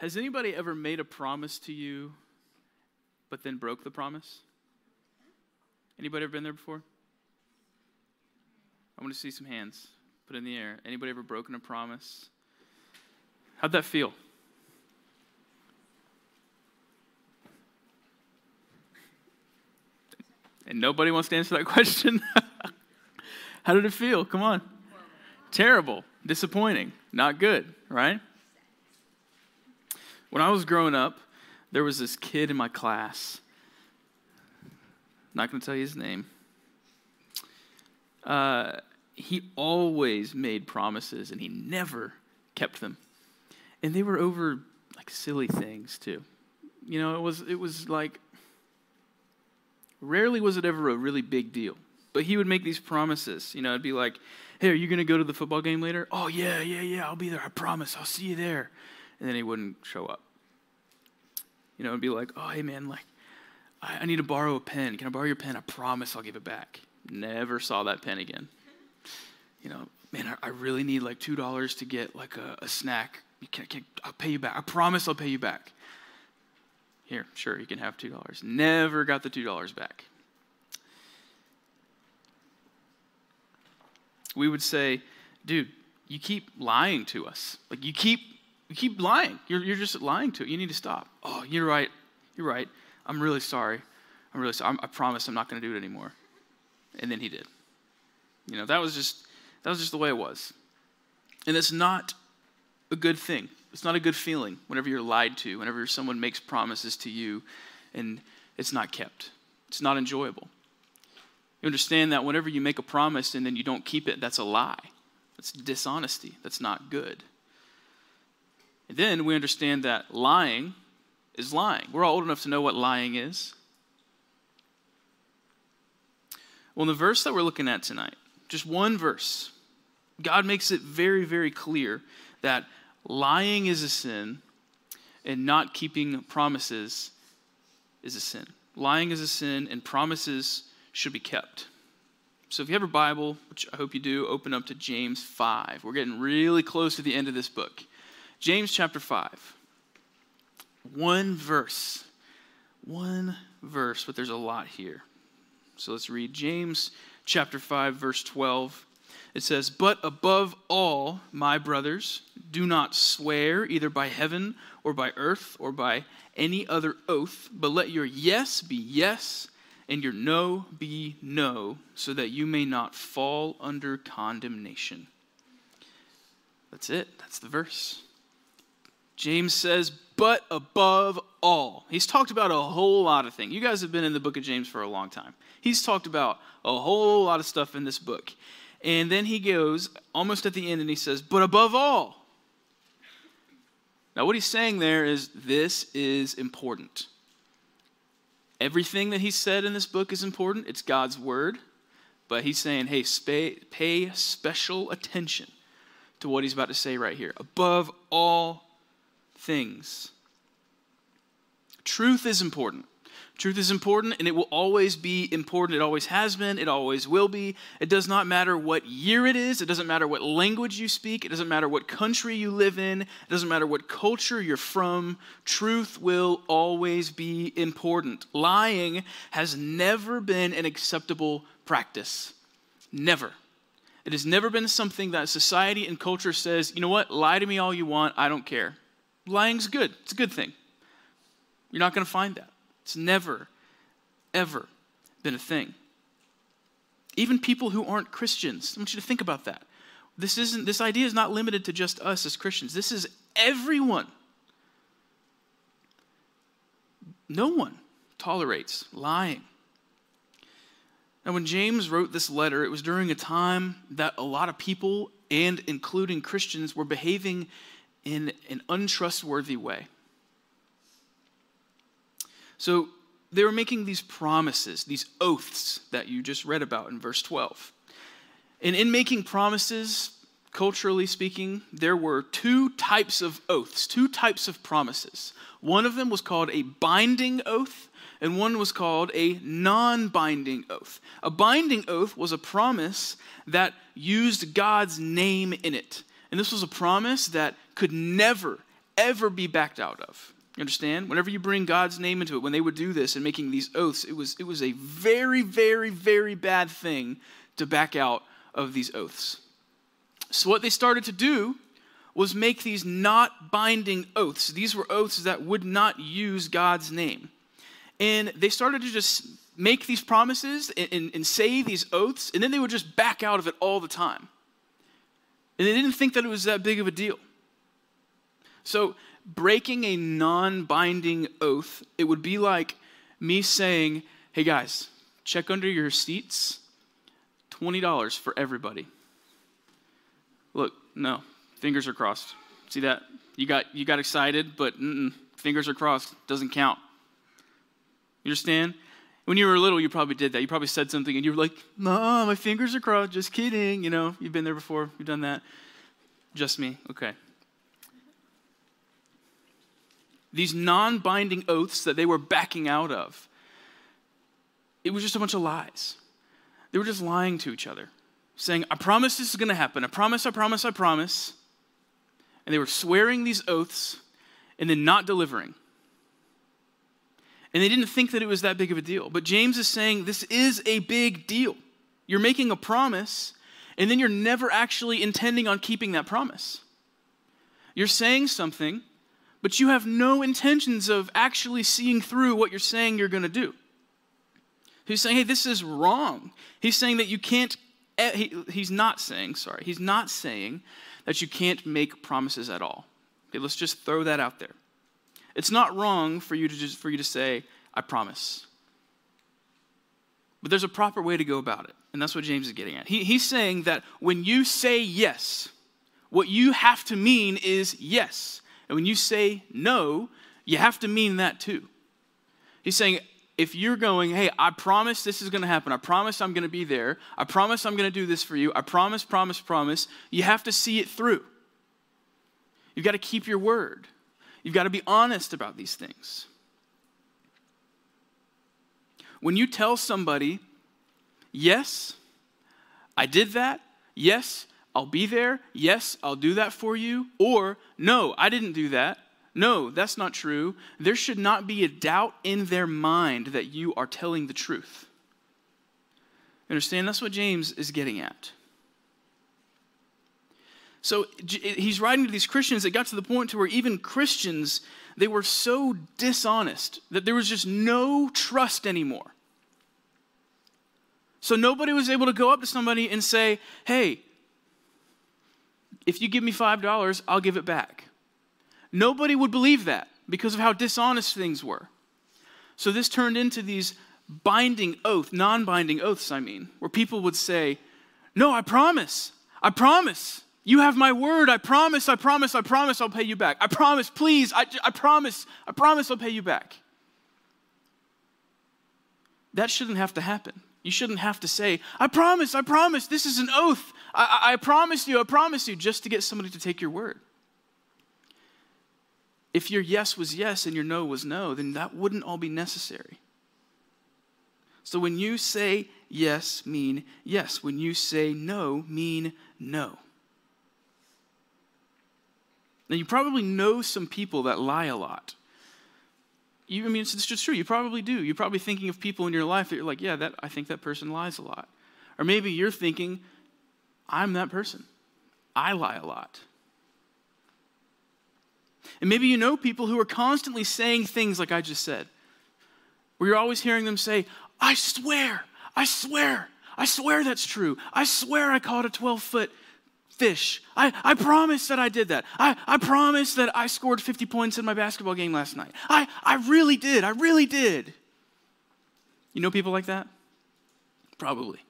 Has anybody ever made a promise to you but then broke the promise? Anybody ever been there before? I want to see some hands put in the air. Anybody ever broken a promise? How'd that feel? And nobody wants to answer that question. How did it feel? Come on. Terrible, disappointing, not good, right? When I was growing up, there was this kid in my class. Not going to tell you his name. Uh, he always made promises and he never kept them. And they were over like silly things too. You know, it was it was like rarely was it ever a really big deal. But he would make these promises. You know, it'd be like, "Hey, are you going to go to the football game later?" "Oh, yeah, yeah, yeah, I'll be there. I promise. I'll see you there." And then he wouldn't show up. You know, it'd be like, "Oh, hey man, like I, I need to borrow a pen. Can I borrow your pen? I promise I'll give it back." Never saw that pen again you know, man, I, I really need like two dollars to get like a, a snack. Can, can, I'll pay you back. I promise I'll pay you back. Here, sure, you can have two dollars. Never got the two dollars back. We would say, dude, you keep lying to us. Like you keep you keep lying. You're, you're just lying to it. You need to stop. Oh, you're right. You're right. I'm really sorry. I'm really sorry. I'm, I promise I'm not going to do it anymore. And then he did. You know, that was just that was just the way it was. And it's not a good thing. It's not a good feeling whenever you're lied to, whenever someone makes promises to you and it's not kept. It's not enjoyable. You understand that whenever you make a promise and then you don't keep it, that's a lie. That's dishonesty. That's not good. And then we understand that lying is lying. We're all old enough to know what lying is. Well, in the verse that we're looking at tonight, just one verse, God makes it very, very clear that lying is a sin and not keeping promises is a sin. Lying is a sin and promises should be kept. So if you have a Bible, which I hope you do, open up to James 5. We're getting really close to the end of this book. James chapter 5. One verse. One verse, but there's a lot here. So let's read James chapter 5 verse 12. It says, "But above all, my brothers, do not swear either by heaven or by earth or by any other oath, but let your yes be yes and your no be no, so that you may not fall under condemnation." That's it. That's the verse. James says, but above all. He's talked about a whole lot of things. You guys have been in the book of James for a long time. He's talked about a whole lot of stuff in this book. And then he goes almost at the end and he says, But above all. Now, what he's saying there is this is important. Everything that he said in this book is important, it's God's word. But he's saying, hey, pay special attention to what he's about to say right here. Above all things. Truth is important. Truth is important and it will always be important. It always has been. It always will be. It does not matter what year it is. It doesn't matter what language you speak. It doesn't matter what country you live in. It doesn't matter what culture you're from. Truth will always be important. Lying has never been an acceptable practice. Never. It has never been something that society and culture says, you know what, lie to me all you want, I don't care. Lying's good, it's a good thing. You're not going to find that. It's never, ever been a thing. Even people who aren't Christians, I want you to think about that. This, isn't, this idea is not limited to just us as Christians, this is everyone. No one tolerates lying. Now, when James wrote this letter, it was during a time that a lot of people, and including Christians, were behaving in an untrustworthy way. So they were making these promises, these oaths that you just read about in verse 12. And in making promises, culturally speaking, there were two types of oaths, two types of promises. One of them was called a binding oath, and one was called a non binding oath. A binding oath was a promise that used God's name in it. And this was a promise that could never, ever be backed out of. You understand? Whenever you bring God's name into it, when they would do this and making these oaths, it was, it was a very, very, very bad thing to back out of these oaths. So, what they started to do was make these not binding oaths. These were oaths that would not use God's name. And they started to just make these promises and, and, and, say these oaths, and then they would just back out of it all the time. And they didn't think that it was that big of a deal. So, breaking a non binding oath, it would be like me saying, hey guys, check under your seats, $20 for everybody. Look, no, fingers are crossed. See that? You got, you got excited, but fingers are crossed. Doesn't count. You understand? When you were little, you probably did that. You probably said something and you were like, no, my fingers are crossed. Just kidding. You know, you've been there before. You've done that. Just me. Okay. These non binding oaths that they were backing out of, it was just a bunch of lies. They were just lying to each other, saying, I promise this is going to happen. I promise, I promise, I promise. And they were swearing these oaths and then not delivering. And they didn't think that it was that big of a deal. But James is saying this is a big deal. You're making a promise, and then you're never actually intending on keeping that promise. You're saying something, but you have no intentions of actually seeing through what you're saying you're going to do. He's saying, hey, this is wrong. He's saying that you can't, eh, he, he's not saying, sorry, he's not saying that you can't make promises at all. Okay, let's just throw that out there. It's not wrong for you to just for you to say, I promise. But there's a proper way to go about it. And that's what James is getting at. He, he's saying that when you say yes, what you have to mean is yes. And when you say no, you have to mean that too. He's saying, if you're going, hey, I promise this is going to happen. I promise I'm going to be there. I promise I'm going to do this for you. I promise, promise, promise. You have to see it through. You've got to keep your word. You've got to be honest about these things. When you tell somebody, yes, I did that, yes, I'll be there, yes, I'll do that for you, or no, I didn't do that, no, that's not true, there should not be a doubt in their mind that you are telling the truth. Understand? That's what James is getting at. So he's writing to these Christians that got to the point to where even Christians, they were so dishonest that there was just no trust anymore. So nobody was able to go up to somebody and say, hey, if you give me $5, I'll give it back. Nobody would believe that because of how dishonest things were. So this turned into these binding oath, non binding oaths, I mean, where people would say, No, I promise, I promise. You have my word. I promise, I promise, I promise I'll pay you back. I promise, please, I, I promise, I promise I'll pay you back. That shouldn't have to happen. You shouldn't have to say, I promise, I promise, this is an oath. I, I, I promise you, I promise you, just to get somebody to take your word. If your yes was yes and your no was no, then that wouldn't all be necessary. So when you say yes, mean yes. When you say no, mean no. Now, you probably know some people that lie a lot. You, I mean, it's, it's just true. You probably do. You're probably thinking of people in your life that you're like, yeah, that, I think that person lies a lot. Or maybe you're thinking, I'm that person. I lie a lot. And maybe you know people who are constantly saying things like I just said, where you're always hearing them say, I swear, I swear, I swear that's true. I swear I caught a 12 foot fish. I, I promise that I did that. I, I promise that I scored 50 points in my basketball game last night. I, I really did. I really did. You know people like that? Probably.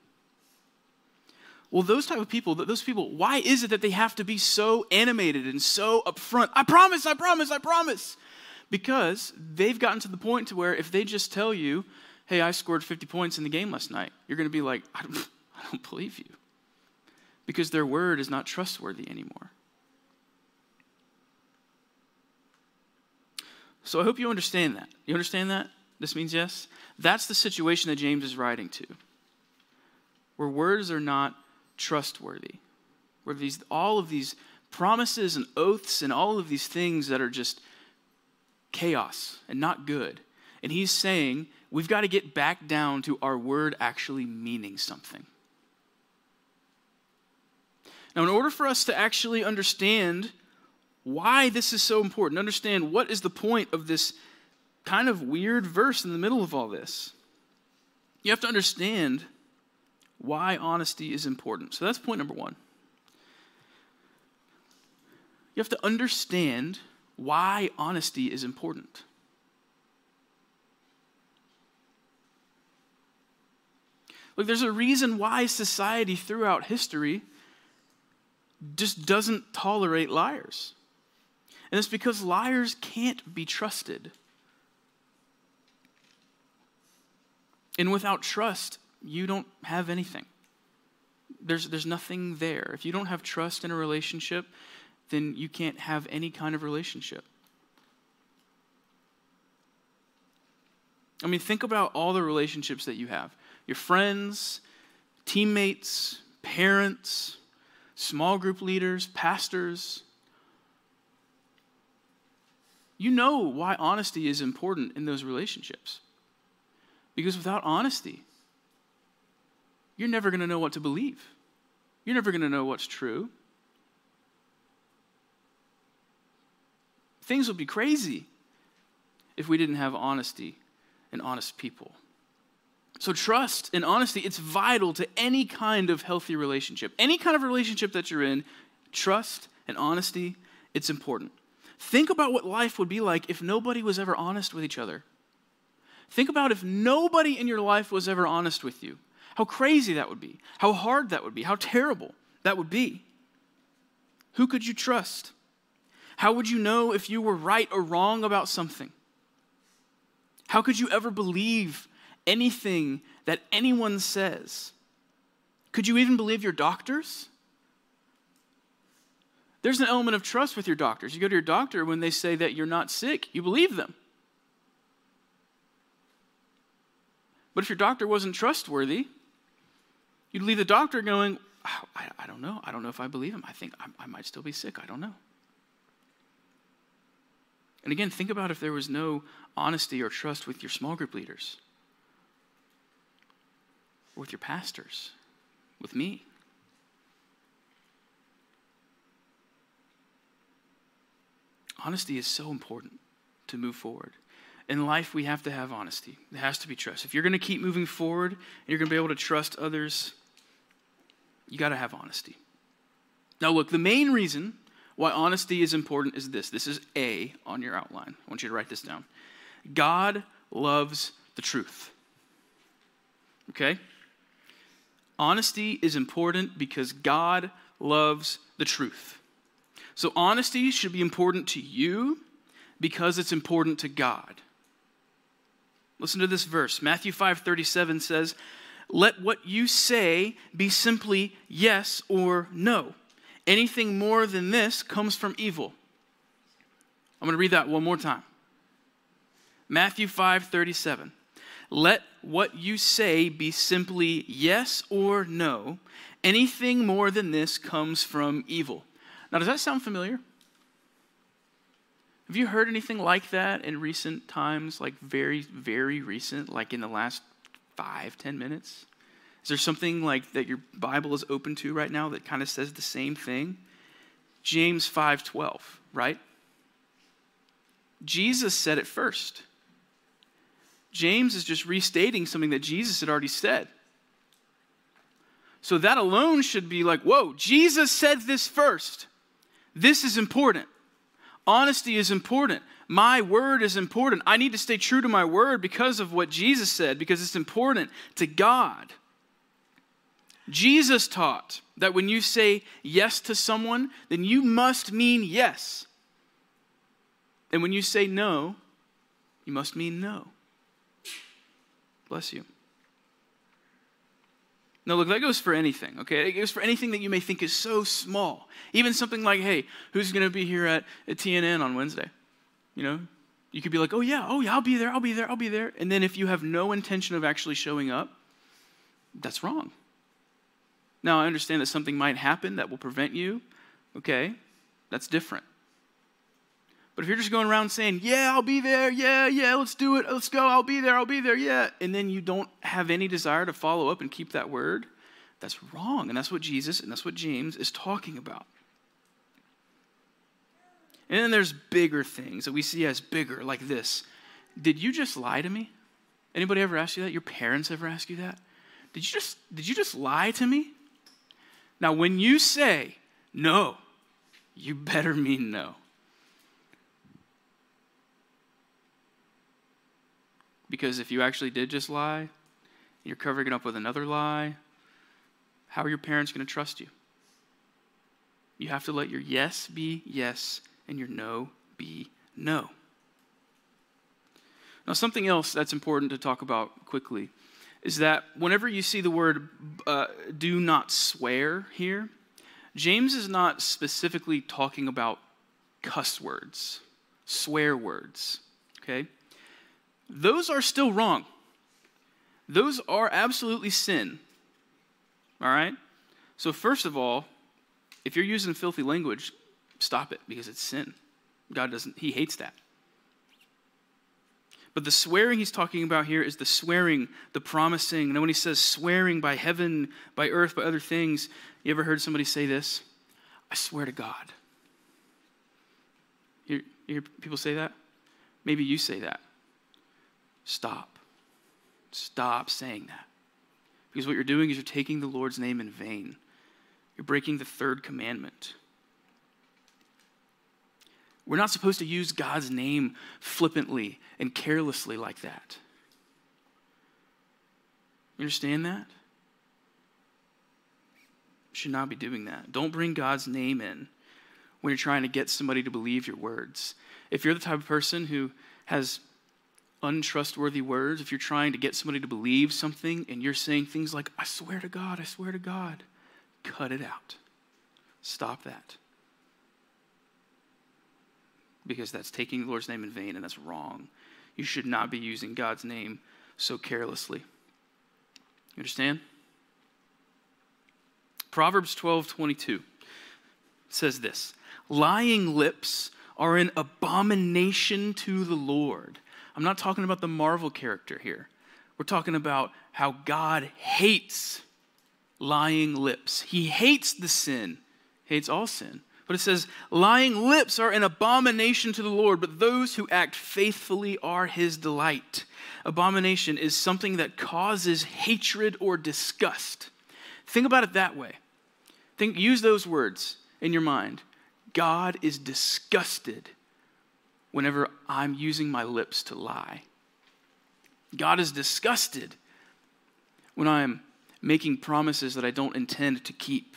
Well, those type of people, those people, why is it that they have to be so animated and so upfront? I promise, I promise, I promise. Because they've gotten to the point to where if they just tell you, hey, I scored 50 points in the game last night, you're going to be like, I don't, I don't believe you because their word is not trustworthy anymore. So I hope you understand that. You understand that? This means yes? That's the situation that James is writing to, where words are not trustworthy, where these, all of these promises and oaths and all of these things that are just chaos and not good. And he's saying we've got to get back down to our word actually meaning something. Now, in order for us to actually understand why this is so important, understand what is the point of this kind of weird verse in the middle of all this, you have to understand why honesty is important. So that's point number one. You have to understand why honesty is important. Look, there's a reason why society throughout history just doesn't tolerate liars. And it's because liars can't be trusted. And without trust, you don't have anything. There's, there's nothing there. If you don't have trust in a relationship, then you can't have any kind of relationship. I mean, think about all the relationships that you have your friends, teammates, parents, small group leaders, pastors. You know why honesty is important in those relationships. Because without honesty, you're never going to know what to believe. You're never going to know what's true. Things would be crazy if we didn't have honesty and honest people. So, trust and honesty, it's vital to any kind of healthy relationship. Any kind of relationship that you're in, trust and honesty, it's important. Think about what life would be like if nobody was ever honest with each other. Think about if nobody in your life was ever honest with you. How crazy that would be. How hard that would be. How terrible that would be. Who could you trust? How would you know if you were right or wrong about something? How could you ever believe anything that anyone says. Could you even believe your doctors? There's an element of trust with your doctors. You go to your doctor when they say that you're not sick, you believe them. But if your doctor wasn't trustworthy, you'd leave the doctor going, oh, I, I, don't know. I don't know if I believe him. I think I, I might still be sick. I don't know. And again, think about if there was no honesty or trust with your small group leaders with your pastors, with me. Honesty is so important to move forward. In life, we have to have honesty. There has to be trust. If you're going to keep moving forward and you're going to be able to trust others, you got to have honesty. Now, look, the main reason why honesty is important is this. This is A on your outline. I want you to write this down. God loves the truth. Okay? Honesty is important because God loves the truth. So, honesty should be important to you because it's important to God. Listen to this verse. Matthew 5:37 says, "Let what you say be simply yes or no. Anything more than this comes from evil." I'm going to read that one more time. Matthew 5:37. Let what you say be simply yes or no. Anything more than this comes from evil. Now, does that sound familiar? Have you heard anything like that in recent times, like very, very recent, like in the last five, ten minutes? Is there something like that your Bible is open to right now that kind of says the same thing? James 5:12, right? Jesus said it first. James is just restating something that Jesus had already said. So that alone should be like, whoa, Jesus said this first. This is important. Honesty is important. My word is important. I need to stay true to my word because of what Jesus said, because it's important to God. Jesus taught that when you say yes to someone, then you must mean yes. And when you say no, you must mean no. Bless you. No, look, that goes for anything, okay? It goes for anything that you may think is so small. Even something like, hey, who's going to be here at, at TNN on Wednesday? You know, you could be like, oh, yeah, oh, yeah, I'll be there, I'll be there, I'll be there. And then if you have no intention of actually showing up, that's wrong. Now, I understand that something might happen that will prevent you, okay? That's different. But if you're just going around saying, yeah, I'll be there, yeah, yeah, let's do it, let's go, I'll be there, I'll be there, yeah, and then you don't have any desire to follow up and keep that word, that's wrong. And that's what Jesus and that's what James is talking about. And then there's bigger things that we see as bigger, like this. Did you just lie to me? Anybody ever ask you that? Your parents ever ask you that? Did you just did you just lie to me? Now when you say no, you better mean no. Because if you actually did just lie, you're covering it up with another lie, how are your parents going to trust you? You have to let your yes be yes and your no be no. Now, something else that's important to talk about quickly is that whenever you see the word uh, do not swear here, James is not specifically talking about cuss words, swear words, okay? Those are still wrong. Those are absolutely sin. All right? So, first of all, if you're using filthy language, stop it because it's sin. God doesn't, He hates that. But the swearing he's talking about here is the swearing, the promising. And when he says swearing by heaven, by earth, by other things, you ever heard somebody say this? I swear to God. You, you hear people say that? Maybe you say that. Stop. Stop saying that. Because what you're doing is you're taking the Lord's name in vain. You're breaking the third commandment. We're not supposed to use God's name flippantly and carelessly like that. You understand that? Should not be doing that. Don't bring God's name in when you're trying to get somebody to believe your words. If you're the type of person who has untrustworthy words, if you're trying to get somebody to believe something and you're saying things like, I swear to God, I swear to God, cut it out. Stop that. Because that's taking the Lord's name in vain and that's wrong. You should not be using God's name so carelessly. You understand? Proverbs 12 22 says this Lying lips are an abomination to the Lord I'm not talking about the Marvel character here. We're talking about how God hates lying lips. He hates the sin, hates all sin. But it says, lying lips are an abomination to the Lord, but those who act faithfully are his delight. Abomination is something that causes hatred or disgust. Think about it that way. Think, use those words in your mind. God is disgusted whenever I'm using my lips to lie. God is disgusted when I'm making promises that I don't intend to keep.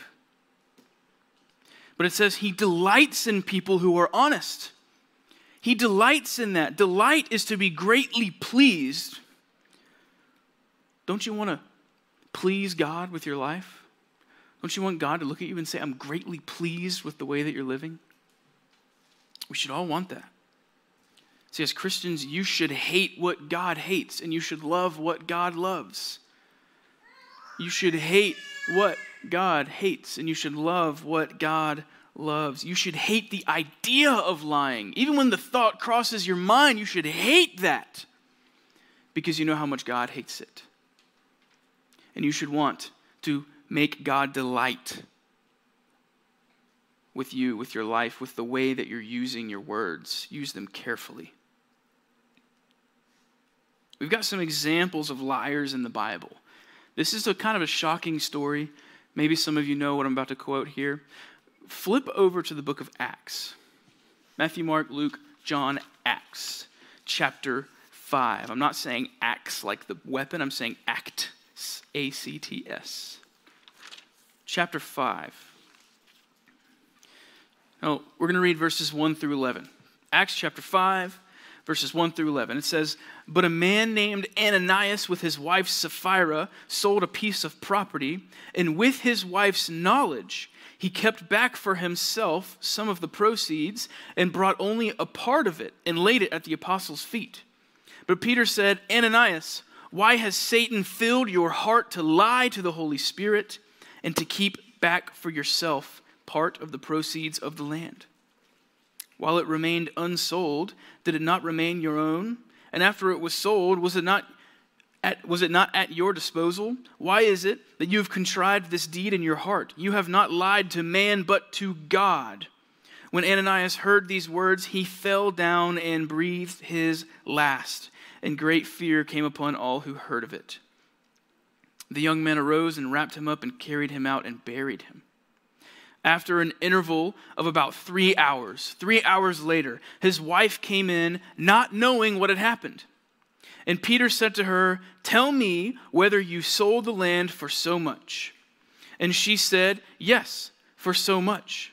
But it says he delights in people who are honest. He delights in that. Delight is to be greatly pleased. Don't you want to please God with your life? Don't you want God to look at you and say, I'm greatly pleased with the way that you're living? We should all want that. See, as Christians, you should hate what God hates and you should love what God loves. You should hate what God hates and you should love what God loves. You should hate the idea of lying. Even when the thought crosses your mind, you should hate that because you know how much God hates it. And you should want to make God delight with you, with your life, with the way that you're using your words. Use them carefully. We've got some examples of liars in the Bible. This is a kind of a shocking story. Maybe some of you know what I'm about to quote here. Flip over to the book of Acts Matthew, Mark, Luke, John, Acts, chapter 5. I'm not saying axe like the weapon, I'm saying act, A C T S. Chapter 5. Now, we're going to read verses 1 through 11. Acts chapter 5, verses 1 through 11. It says, But a man named Ananias with his wife Sapphira sold a piece of property, and with his wife's knowledge, he kept back for himself some of the proceeds and brought only a part of it and laid it at the apostles' feet. But Peter said, Ananias, why has Satan filled your heart to lie to the Holy Spirit and to keep back for yourself part of the proceeds of the land? While it remained unsold, did it not remain your own? And after it was sold, was it not at, was it not at your disposal? Why is it that you have contrived this deed in your heart? You have not lied to man, but to God. When Ananias heard these words, he fell down and breathed his last, and great fear came upon all who heard of it. The young men arose and wrapped him up and carried him out and buried him. After an interval of about three hours, three hours later, his wife came in, not knowing what had happened. And Peter said to her, Tell me whether you sold the land for so much. And she said, Yes, for so much.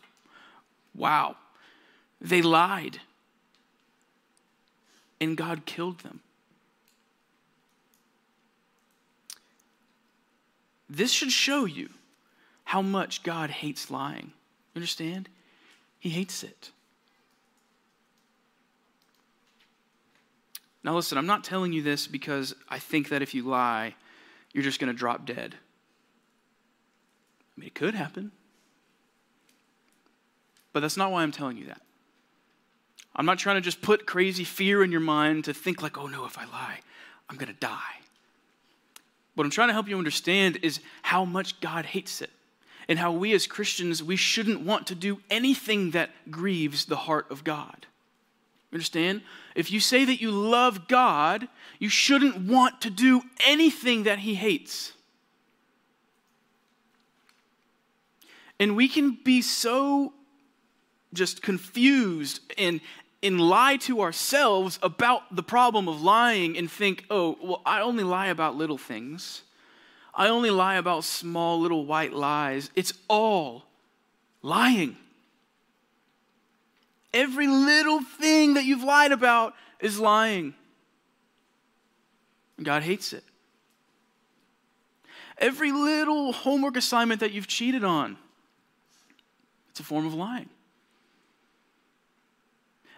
wow. They lied, and God killed them. This should show you how much God hates lying. You understand? He hates it. Now, listen, I'm not telling you this because I think that if you lie, you're just going to drop dead. I mean, it could happen. But that's not why I'm telling you that. I'm not trying to just put crazy fear in your mind to think, like, oh no, if I lie, I'm going to die. What I'm trying to help you understand is how much God hates it and how we as Christians, we shouldn't want to do anything that grieves the heart of God. Understand? If you say that you love God, you shouldn't want to do anything that He hates. And we can be so just confused and, and lie to ourselves about the problem of lying and think, oh, well, I only lie about little things. I only lie about small little white lies. It's all lying. Every little thing that you've lied about is lying. God hates it. Every little homework assignment that you've cheated on, it's a form of lying.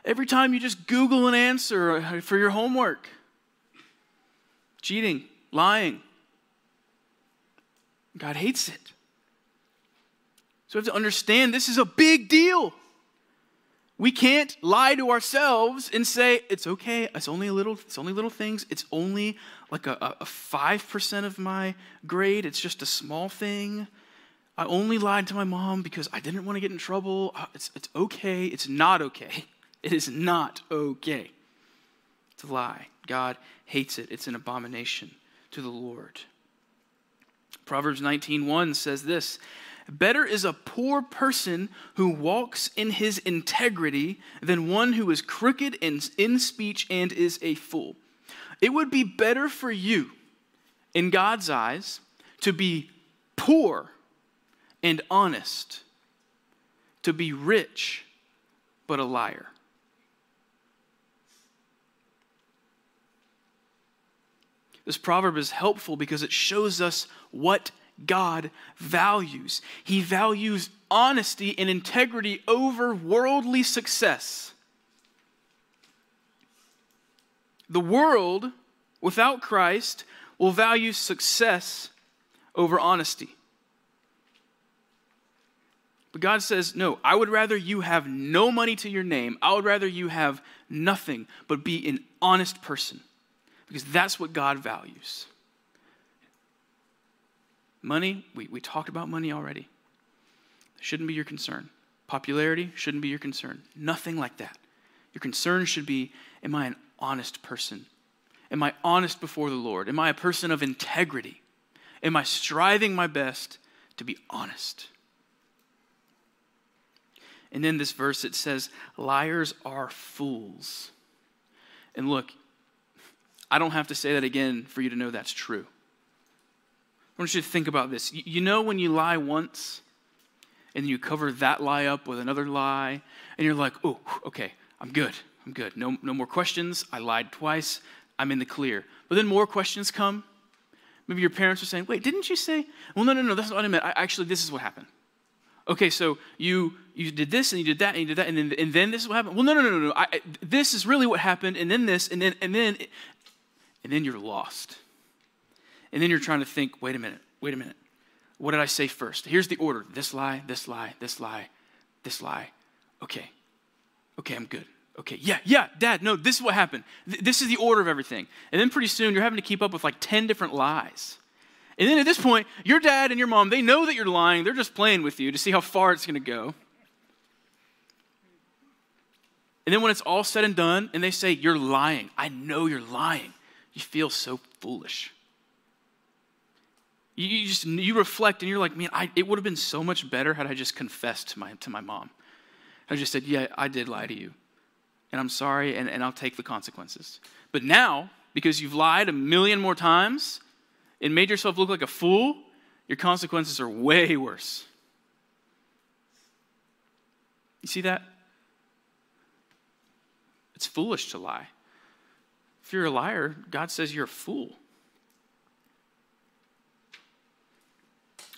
Every time you just Google an answer for your homework, cheating, lying. God hates it. So we have to understand this is a big deal. We can't lie to ourselves and say, it's okay, it's only a little, it's only little things, it's only like a, a 5% of my grade, it's just a small thing. I only lied to my mom because I didn't want to get in trouble. It's, it's okay. It's not okay. It is not okay to lie. God hates it. It's an abomination to the Lord. Proverbs 19:1 says this, Better is a poor person who walks in his integrity than one who is crooked in, in speech and is a fool. It would be better for you, in God's eyes, to be poor and honest, to be rich but a liar. This proverb is helpful because it shows us what God values. He values honesty and integrity over worldly success. The world, without Christ, will value success over honesty. But God says, No, I would rather you have no money to your name. I would rather you have nothing, but be an honest person because that's what God values. Money, we, we talked about money already. Shouldn't be your concern. Popularity shouldn't be your concern. Nothing like that. Your concern should be Am I an honest person? Am I honest before the Lord? Am I a person of integrity? Am I striving my best to be honest? And in this verse, it says, Liars are fools. And look, I don't have to say that again for you to know that's true. I want you to think about this. You know, when you lie once and you cover that lie up with another lie, and you're like, oh, okay, I'm good. I'm good. No, no more questions. I lied twice. I'm in the clear. But then more questions come. Maybe your parents are saying, wait, didn't you say? Well, no, no, no, that's not what I meant. I, actually, this is what happened. Okay, so you you did this and you did that and you did that and then and then this is what happened. Well, no, no, no, no, no. I, this is really what happened, and then this, and then and then and then you're lost. And then you're trying to think, wait a minute, wait a minute. What did I say first? Here's the order this lie, this lie, this lie, this lie. Okay. Okay, I'm good. Okay, yeah, yeah, dad, no, this is what happened. this is the order of everything. And then pretty soon you're having to keep up with like 10 different lies. And then at this point, your dad and your mom, they know that you're lying. They're just playing with you to see how far it's going to go. And then when it's all said and done, and they say, You're lying, I know you're lying, you feel so foolish. You, just you reflect and you're like, man, I, it would have been so much better had I just confessed to my to my mom. I just said, yeah, I did lie to you. And I'm sorry, and, and I'll take the consequences. But now, because you've lied a million more times and made yourself look like a fool, your consequences are way worse. You see that? It's foolish to lie. If you're a liar, God says you're a fool.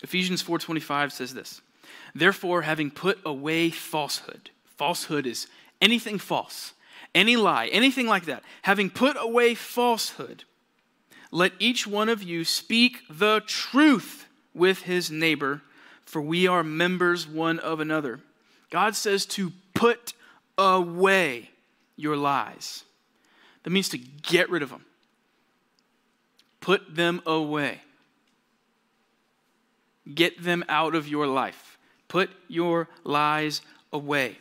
Ephesians 4:25 says this. Therefore, having put away falsehood, falsehood is anything false, any lie, anything like that, having put away falsehood, let each one of you speak the truth with his neighbor, for we are members one of another. God says to put away your lies. That means to get rid of them, put them away. Get them out of your life. Put your lies away.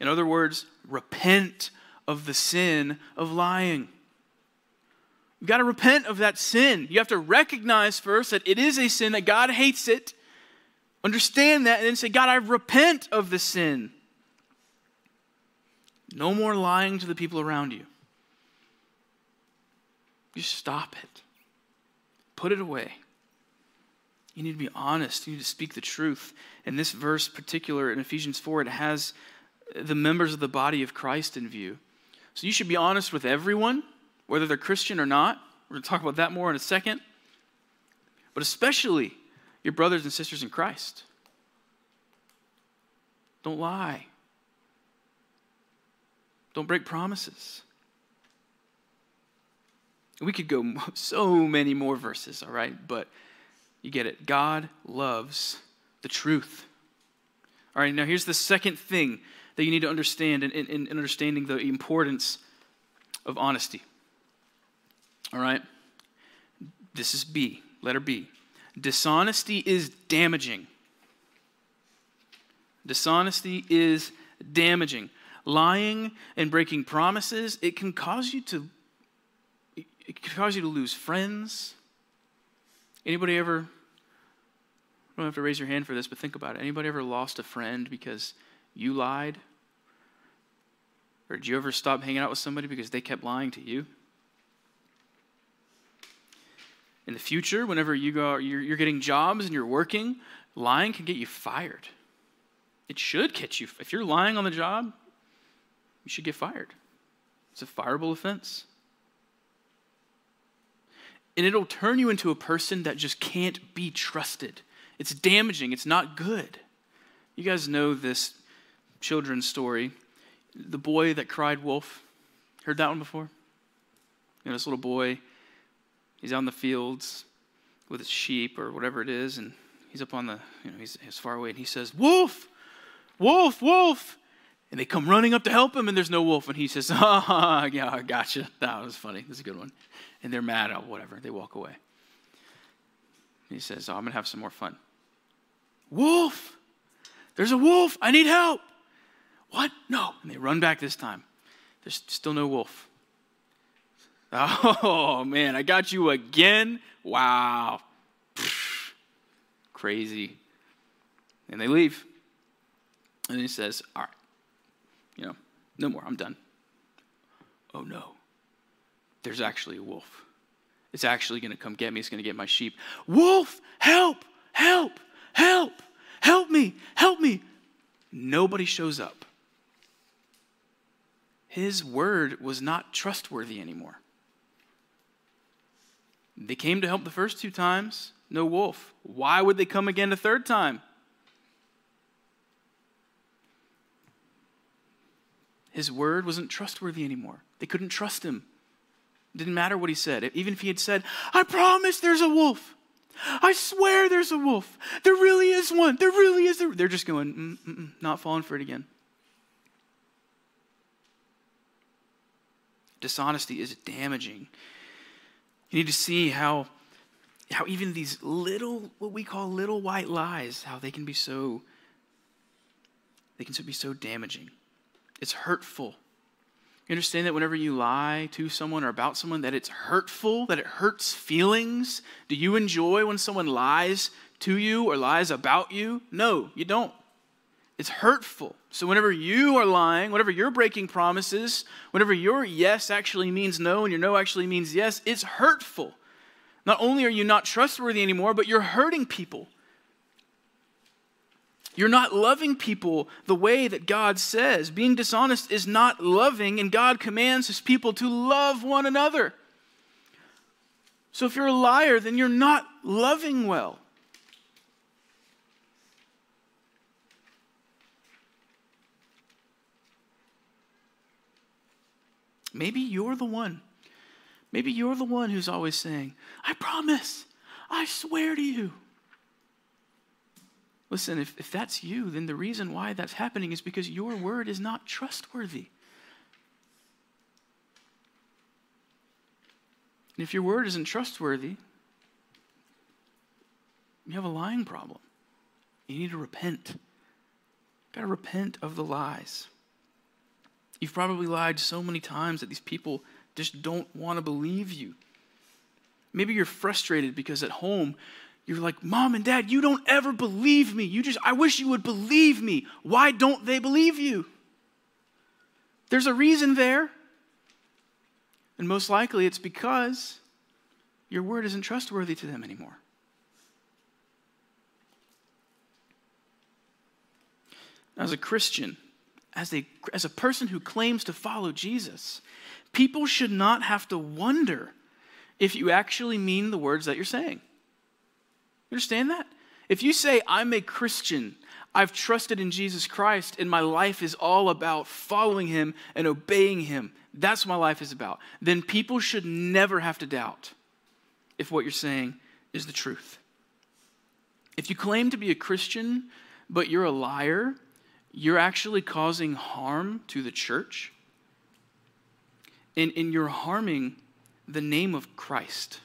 In other words, repent of the sin of lying. You've got to repent of that sin. You have to recognize first that it is a sin, that God hates it. Understand that, and then say, God, I repent of the sin. No more lying to the people around you. You stop it, put it away. You need to be honest. You need to speak the truth. In this verse, particular in Ephesians 4, it has the members of the body of Christ in view. So you should be honest with everyone, whether they're Christian or not. We're going to talk about that more in a second. But especially your brothers and sisters in Christ. Don't lie. Don't break promises. We could go so many more verses, all right? But you get it. God loves the truth. All right, now here's the second thing that you need to understand in, in, in understanding the importance of honesty. All right? This is B, letter B. Dishonesty is damaging. Dishonesty is damaging. Lying and breaking promises, it can cause you to it can cause you to lose friends. Anybody ever don't have to raise your hand for this, but think about it. Anybody ever lost a friend because you lied? Or did you ever stop hanging out with somebody because they kept lying to you? In the future, whenever you go, you're, you're getting jobs and you're working, lying can get you fired. It should get you. If you're lying on the job, you should get fired. It's a fireable offense. And it'll turn you into a person that just can't be trusted. It's damaging, it's not good. You guys know this children's story. The boy that cried wolf. Heard that one before? You know, this little boy, he's out in the fields with his sheep or whatever it is, and he's up on the, you know, he's, he's far away, and he says, Wolf! Wolf! Wolf! And they come running up to help him, and there's no wolf. And he says, Ah, yeah, I gotcha. That was funny. That's a good one. And they're mad at whatever. They walk away. he says, oh, I'm going to have some more fun. Wolf! There's a wolf! I need help! What? No. And they run back this time. There's still no wolf. Oh, man, I got you again. Wow. Pfft. Crazy. And they leave. And he says, All right, no more. I'm done. Oh, no. There's actually a wolf. It's actually going to come get me. It's going to get my sheep. Wolf, help, help help, help me, help me. Nobody shows up. His word was not trustworthy anymore. They came to help the first two times, no wolf. Why would they come again a third time? His word wasn't trustworthy anymore. They couldn't trust him. It didn't matter what he said. Even if he had said, I promise there's a wolf. I swear there's a wolf. There really is one. There really is. A... They're just going, mm, mm, mm, not falling for it again. Dishonesty is damaging. You need to see how, how even these little, what we call little white lies, how they can be so, they can be so damaging. It's hurtful. You understand that whenever you lie to someone or about someone, that it's hurtful, that it hurts feelings? Do you enjoy when someone lies to you or lies about you? No, you don't. It's hurtful. So, whenever you are lying, whenever you're breaking promises, whenever your yes actually means no and your no actually means yes, it's hurtful. Not only are you not trustworthy anymore, but you're hurting people. You're not loving people the way that God says. Being dishonest is not loving, and God commands his people to love one another. So if you're a liar, then you're not loving well. Maybe you're the one. Maybe you're the one who's always saying, I promise, I swear to you. Listen, if, if that's you, then the reason why that's happening is because your word is not trustworthy. And if your word isn't trustworthy, you have a lying problem. You need to repent. You've got to repent of the lies. You've probably lied so many times that these people just don't want to believe you. Maybe you're frustrated because at home you're like, Mom and Dad, you don't ever believe me. You just, I wish you would believe me. Why don't they believe you? There's a reason there. And most likely it's because your word isn't trustworthy to them anymore. As a Christian, as a, as a person who claims to follow Jesus, people should not have to wonder if you actually mean the words that you're saying. You understand that? If you say, I'm a Christian, I've trusted in Jesus Christ, and my life is all about following him and obeying him, that's what my life is about, then people should never have to doubt if what you're saying is the truth. If you claim to be a Christian, but you're a liar, you're actually causing harm to the church, and, and you're harming the name of Christ.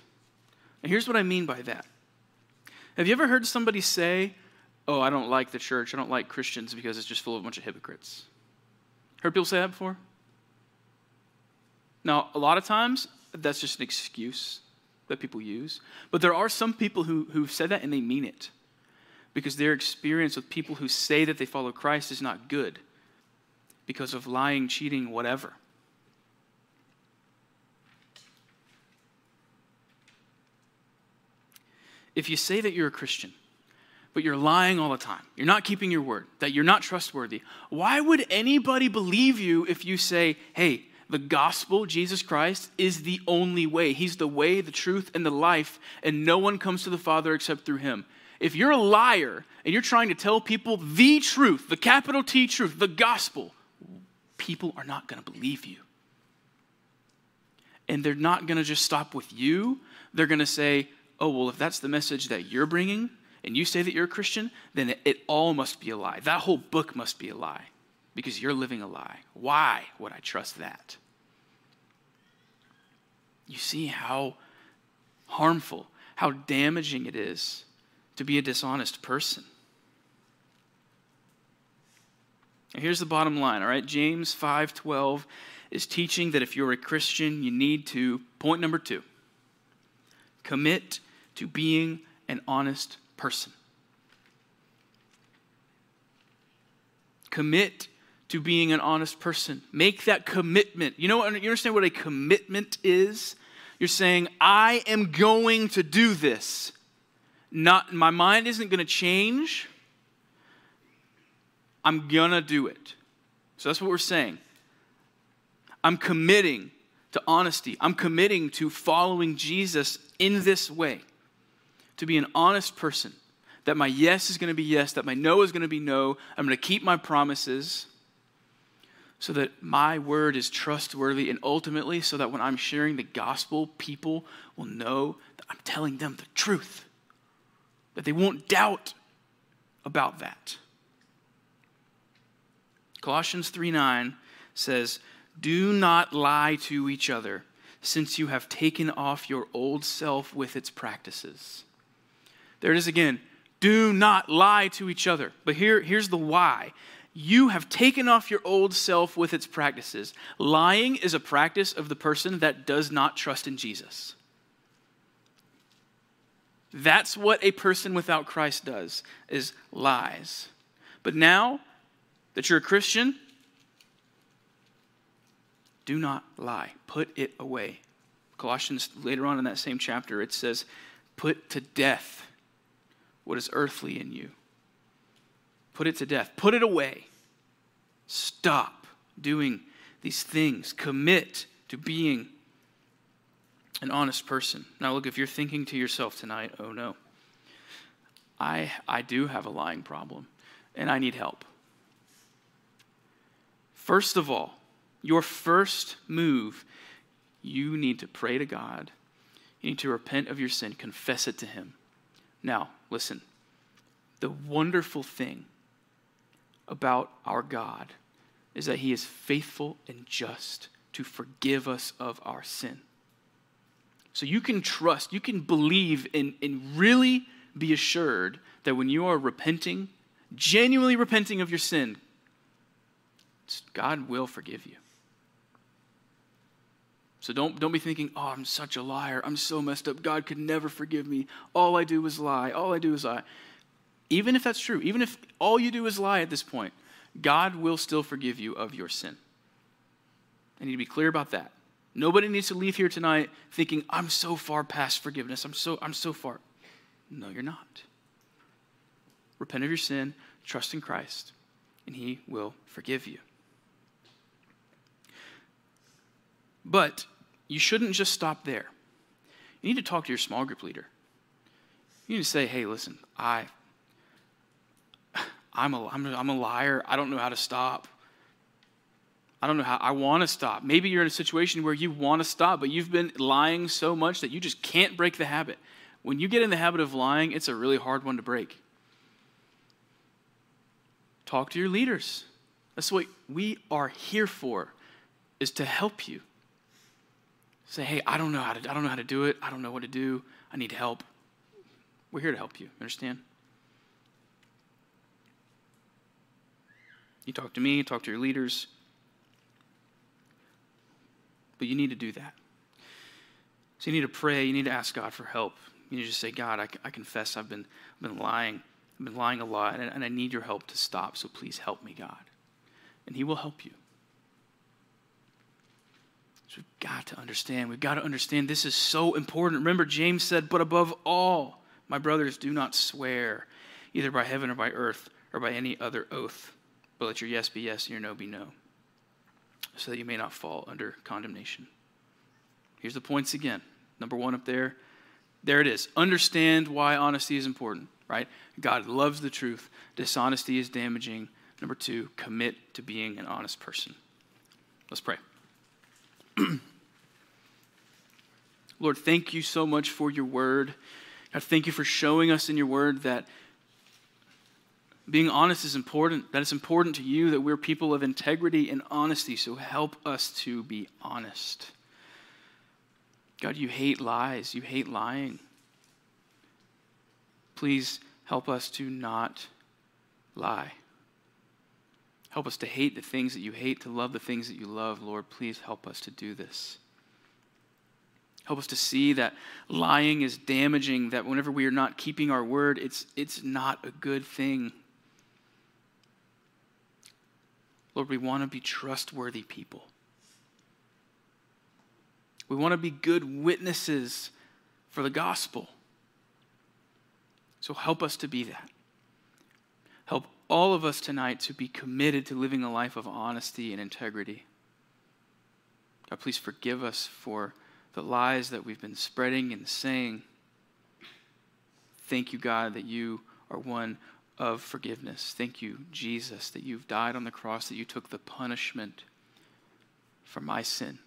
And here's what I mean by that have you ever heard somebody say, Oh, I don't like the church, I don't like Christians because it's just full of a bunch of hypocrites? Heard people say that before? Now, a lot of times, that's just an excuse that people use. But there are some people who, who've said that and they mean it because their experience with people who say that they follow Christ is not good because of lying, cheating, whatever. If you say that you're a Christian, but you're lying all the time, you're not keeping your word, that you're not trustworthy, why would anybody believe you if you say, hey, the gospel, Jesus Christ, is the only way? He's the way, the truth, and the life, and no one comes to the Father except through him. If you're a liar and you're trying to tell people the truth, the capital T truth, the gospel, people are not going to believe you. And they're not going to just stop with you. They're going to say, oh, well, if that's the message that you're bringing and you say that you're a Christian, then it, it all must be a lie. That whole book must be a lie because you're living a lie. Why would I trust that? You see how harmful, how damaging it is to be a dishonest person. And here's the bottom line, all right? James 5:12 is teaching that if you're a Christian, you need to point number 2. Commit to being an honest person. Commit to being an honest person. Make that commitment. You know, you understand what a commitment is? You're saying, I am going to do this. Not, my mind isn't going to change. I'm going to do it. So that's what we're saying. I'm committing to honesty. I'm committing to following Jesus in this way, to be an honest person. That my yes is going to be yes, that my no is going to be no. I'm going to keep my promises so that my word is trustworthy and ultimately so that when I'm sharing the gospel, people will know that I'm telling them the truth, that they won't doubt about that. Colossians 3 9 says, Do not lie to each other, since you have taken off your old self with its practices. There it is again. Do not lie to each other. But here, here's the why you have taken off your old self with its practices. Lying is a practice of the person that does not trust in Jesus. That's what a person without Christ does is lies. But now that you're a Christian, do not lie. Put it away. Colossians later on in that same chapter it says, "Put to death what is earthly in you." Put it to death. Put it away. Stop doing these things. Commit to being an honest person. Now, look, if you're thinking to yourself tonight, oh no, I, I do have a lying problem and I need help. First of all, your first move, you need to pray to God. You need to repent of your sin, confess it to Him. Now, listen, the wonderful thing about our God is that He is faithful and just to forgive us of our sin. So you can trust, you can believe, and, and really be assured that when you are repenting, genuinely repenting of your sin, God will forgive you. So don't, don't be thinking, oh, I'm such a liar. I'm so messed up. God could never forgive me. All I do is lie. All I do is lie. Even if that's true, even if all you do is lie at this point, God will still forgive you of your sin. I need to be clear about that. Nobody needs to leave here tonight thinking, I'm so far past forgiveness. I'm so, I'm so far. No, you're not. Repent of your sin, trust in Christ, and He will forgive you. But you shouldn't just stop there. You need to talk to your small group leader. You need to say, hey, listen, I I'm a, I'm a, I'm a liar. I don't know how to stop. I don't know how I want to stop. Maybe you're in a situation where you want to stop, but you've been lying so much that you just can't break the habit. When you get in the habit of lying, it's a really hard one to break. Talk to your leaders. That's what we are here for, is to help you. Say, hey, I don't know how to, I don't know how to do it. I don't know what to do. I need help. We're here to help you. Understand? You talk to me, talk to your leaders. But you need to do that. So you need to pray, you need to ask God for help. You need to just say, God, I, I confess I've been, I've been lying. I've been lying a lot, and, and I need your help to stop, so please help me, God. And He will help you. We've got to understand. We've got to understand this is so important. Remember, James said, But above all, my brothers, do not swear, either by heaven or by earth or by any other oath but let your yes be yes and your no be no, so that you may not fall under condemnation. Here's the points again. Number one up there. There it is. Understand why honesty is important, right? God loves the truth. Dishonesty is damaging. Number two, commit to being an honest person. Let's pray. Lord, thank you so much for your word. God, thank you for showing us in your word that being honest is important, that it's important to you that we're people of integrity and honesty, so help us to be honest. God, you hate lies, you hate lying. Please help us to not lie. Help us to hate the things that you hate, to love the things that you love. Lord, please help us to do this. Help us to see that lying is damaging, that whenever we are not keeping our word, it's, it's not a good thing. Lord, we want to be trustworthy people. We want to be good witnesses for the gospel. So help us to be that. Help all of us tonight to be committed to living a life of honesty and integrity. God, please forgive us for the lies that we've been spreading and saying. Thank you, God, that you are one of forgiveness. Thank you, Jesus, that you've died on the cross, that you took the punishment for my sin.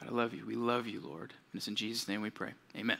God, I love you. We love you, Lord. And it's in Jesus' name we pray. Amen.